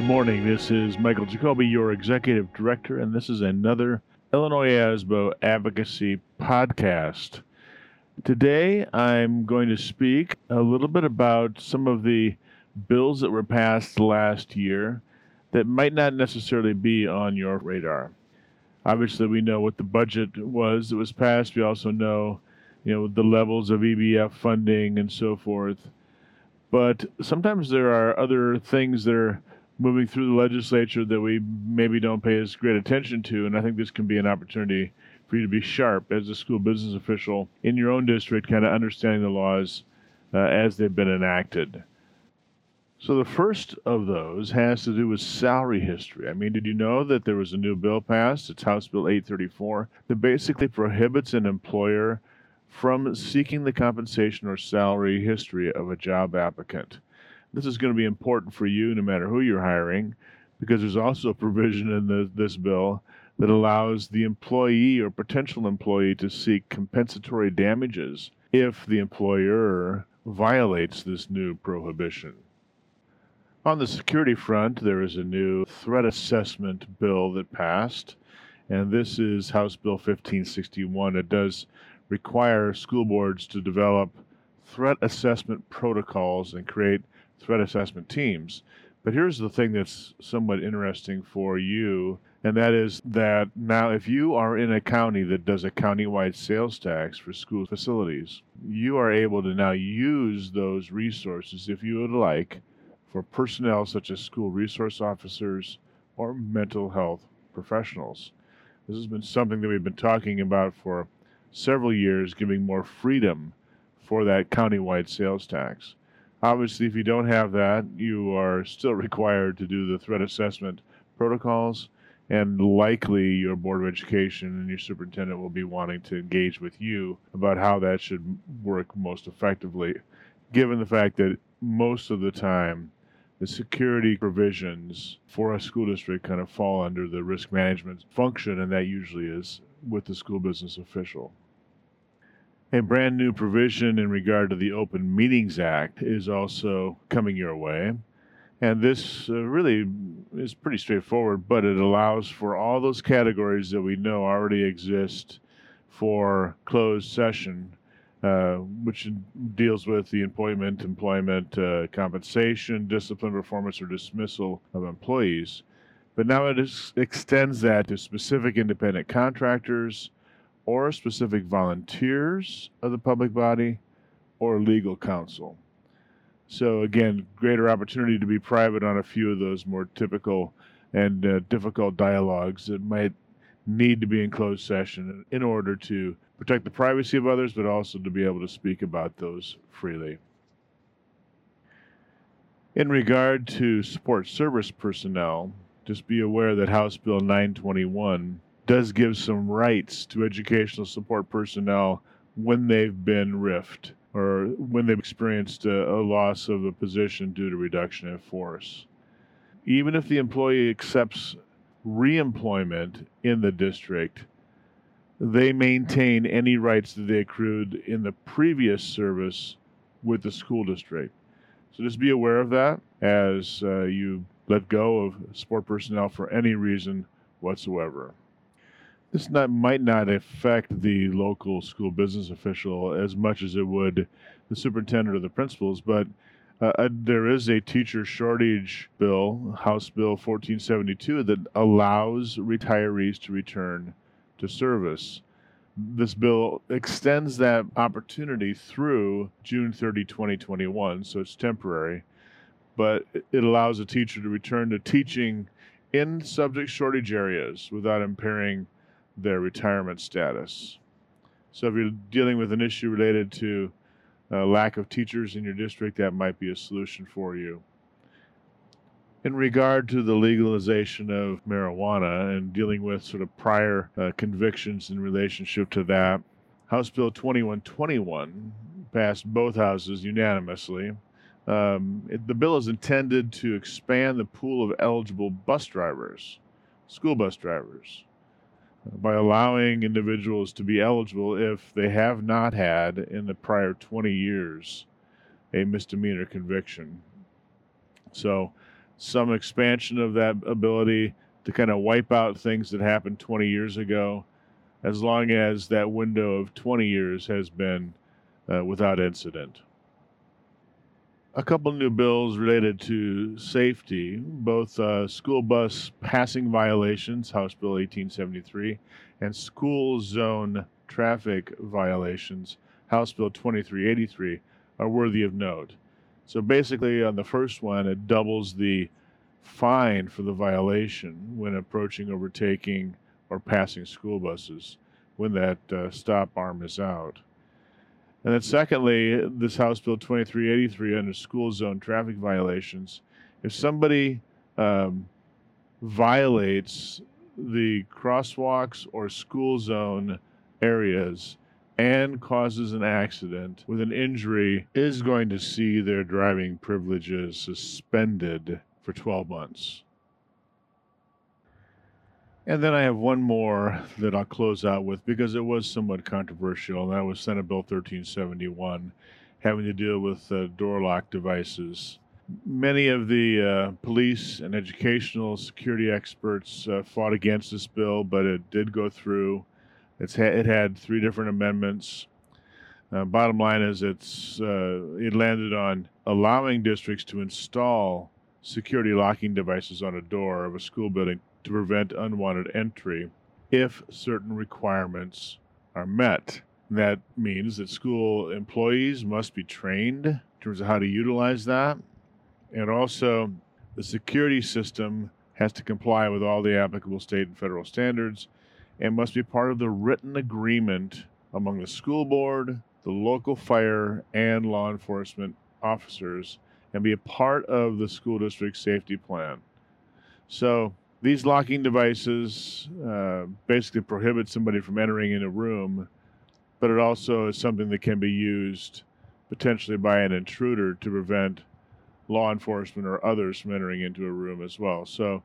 Good morning. This is Michael Jacoby, your executive director, and this is another Illinois ASBO advocacy podcast. Today, I'm going to speak a little bit about some of the bills that were passed last year that might not necessarily be on your radar. Obviously, we know what the budget was that was passed. We also know, you know, the levels of EBF funding and so forth. But sometimes there are other things that are moving through the legislature that we maybe don't pay as great attention to. And I think this can be an opportunity for you to be sharp as a school business official in your own district, kind of understanding the laws uh, as they've been enacted. So the first of those has to do with salary history. I mean, did you know that there was a new bill passed? It's House Bill 834 that basically prohibits an employer from seeking the compensation or salary history of a job applicant. This is going to be important for you no matter who you're hiring because there's also a provision in the, this bill that allows the employee or potential employee to seek compensatory damages if the employer violates this new prohibition. On the security front, there is a new threat assessment bill that passed, and this is House Bill 1561. It does require school boards to develop threat assessment protocols and create threat assessment teams. But here's the thing that's somewhat interesting for you, and that is that now if you are in a county that does a countywide sales tax for school facilities, you are able to now use those resources, if you would like, for personnel such as school resource officers or mental health professionals. This has been something that we've been talking about for several years, giving more freedom for that countywide sales tax. Obviously, if you don't have that, you are still required to do the threat assessment protocols, and likely your Board of Education and your superintendent will be wanting to engage with you about how that should work most effectively, given the fact that most of the time the security provisions for a school district kind of fall under the risk management function, and that usually is with the school business official. A brand new provision in regard to the Open Meetings Act is also coming your way. And this uh, really is pretty straightforward, but it allows for all those categories that we know already exist for closed session uh, which deals with the employment, employment uh, compensation, discipline, performance, or dismissal of employees. But now it is, extends that to specific independent contractors or specific volunteers of the public body or legal counsel. So, again, greater opportunity to be private on a few of those more typical and uh, difficult dialogues that might need to be in closed session in order to protect the privacy of others, but also to be able to speak about those freely. In regard to support service personnel, just be aware that House Bill 921 does give some rights to educational support personnel when they've been RIFed or when they've experienced a, a loss of a position due to reduction in force. Even if the employee accepts reemployment in the district, they maintain any rights that they accrued in the previous service with the school district. So just be aware of that as uh, you let go of support personnel for any reason whatsoever. This not, might not affect the local school business official as much as it would the superintendent or the principals, but uh, uh there is a teacher shortage bill, House Bill 1472, that allows retirees to return to service. This bill extends that opportunity through June 30, 2021, so it's temporary, but it allows a teacher to return to teaching in subject shortage areas without impairing their retirement status. So if you're dealing with an issue related to uh, lack of teachers in your district, that might be a solution for you in regard to the legalization of marijuana and dealing with sort of prior uh, convictions in relationship to that, House Bill 2121 passed both houses unanimously. Um, it, the bill is intended to expand the pool of eligible bus drivers, school bus drivers, by allowing individuals to be eligible if they have not had in the prior 20 years a misdemeanor conviction. So, some expansion of that ability to kind of wipe out things that happened 20 years ago, as long as that window of 20 years has been uh, without incident. A couple new bills related to safety, both uh, school bus passing violations, House Bill 1873, and school zone traffic violations, House Bill 2383, are worthy of note. So basically, on the first one, it doubles the fine for the violation when approaching, overtaking, or passing school buses when that uh, stop arm is out. And then, secondly, this House Bill 2383 under school zone traffic violations. If somebody um, violates the crosswalks or school zone areas and causes an accident with an injury, is going to see their driving privileges suspended for 12 months. And then I have one more that I'll close out with because it was somewhat controversial, and that was Senate Bill 1371, having to deal with uh, door lock devices. Many of the uh, police and educational security experts uh, fought against this bill, but it did go through. It's ha- it had three different amendments. Uh, bottom line is, it's uh, it landed on allowing districts to install security locking devices on a door of a school building to prevent unwanted entry if certain requirements are met. That means that school employees must be trained in terms of how to utilize that. And also, the security system has to comply with all the applicable state and federal standards and must be part of the written agreement among the school board, the local fire, and law enforcement officers and be a part of the school district safety plan. So, these locking devices uh, basically prohibit somebody from entering in a room, but it also is something that can be used potentially by an intruder to prevent law enforcement or others from entering into a room as well. So,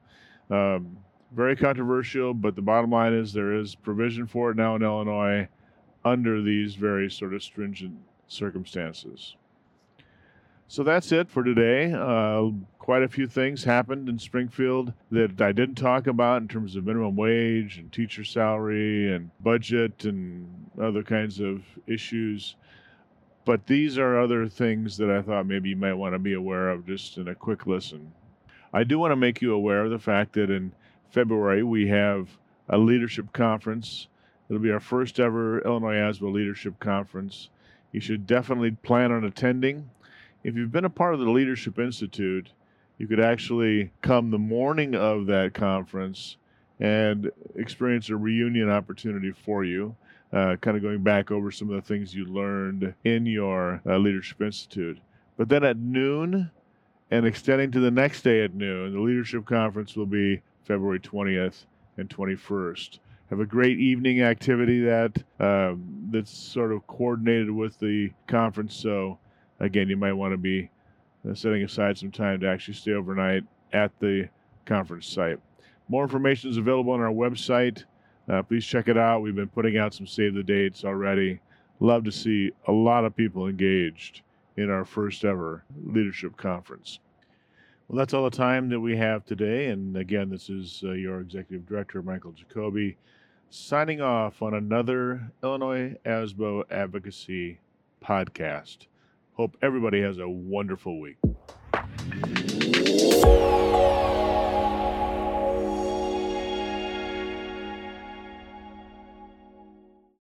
um, very controversial, but the bottom line is there is provision for it now in Illinois under these very sort of stringent circumstances. So that's it for today. Uh, quite a few things happened in Springfield that I didn't talk about in terms of minimum wage and teacher salary and budget and other kinds of issues. But these are other things that I thought maybe you might want to be aware of just in a quick listen. I do want to make you aware of the fact that in February we have a leadership conference. It'll be our first ever Illinois ASBO Leadership Conference. You should definitely plan on attending. If you've been a part of the Leadership Institute, you could actually come the morning of that conference and experience a reunion opportunity for you, uh, kind of going back over some of the things you learned in your uh, Leadership Institute. But then at noon and extending to the next day at noon, the Leadership Conference will be February 20th and 21st. Have a great evening activity that um, that's sort of coordinated with the conference. So again, you might want to be uh, setting aside some time to actually stay overnight at the conference site. More information is available on our website. Uh, please check it out. We've been putting out some save the dates already. Love to see a lot of people engaged in our first ever leadership conference. Well, that's all the time that we have today. And again, this is uh, your executive director, Michael Jacoby, signing off on another Illinois ASBO Advocacy podcast. Hope everybody has a wonderful week.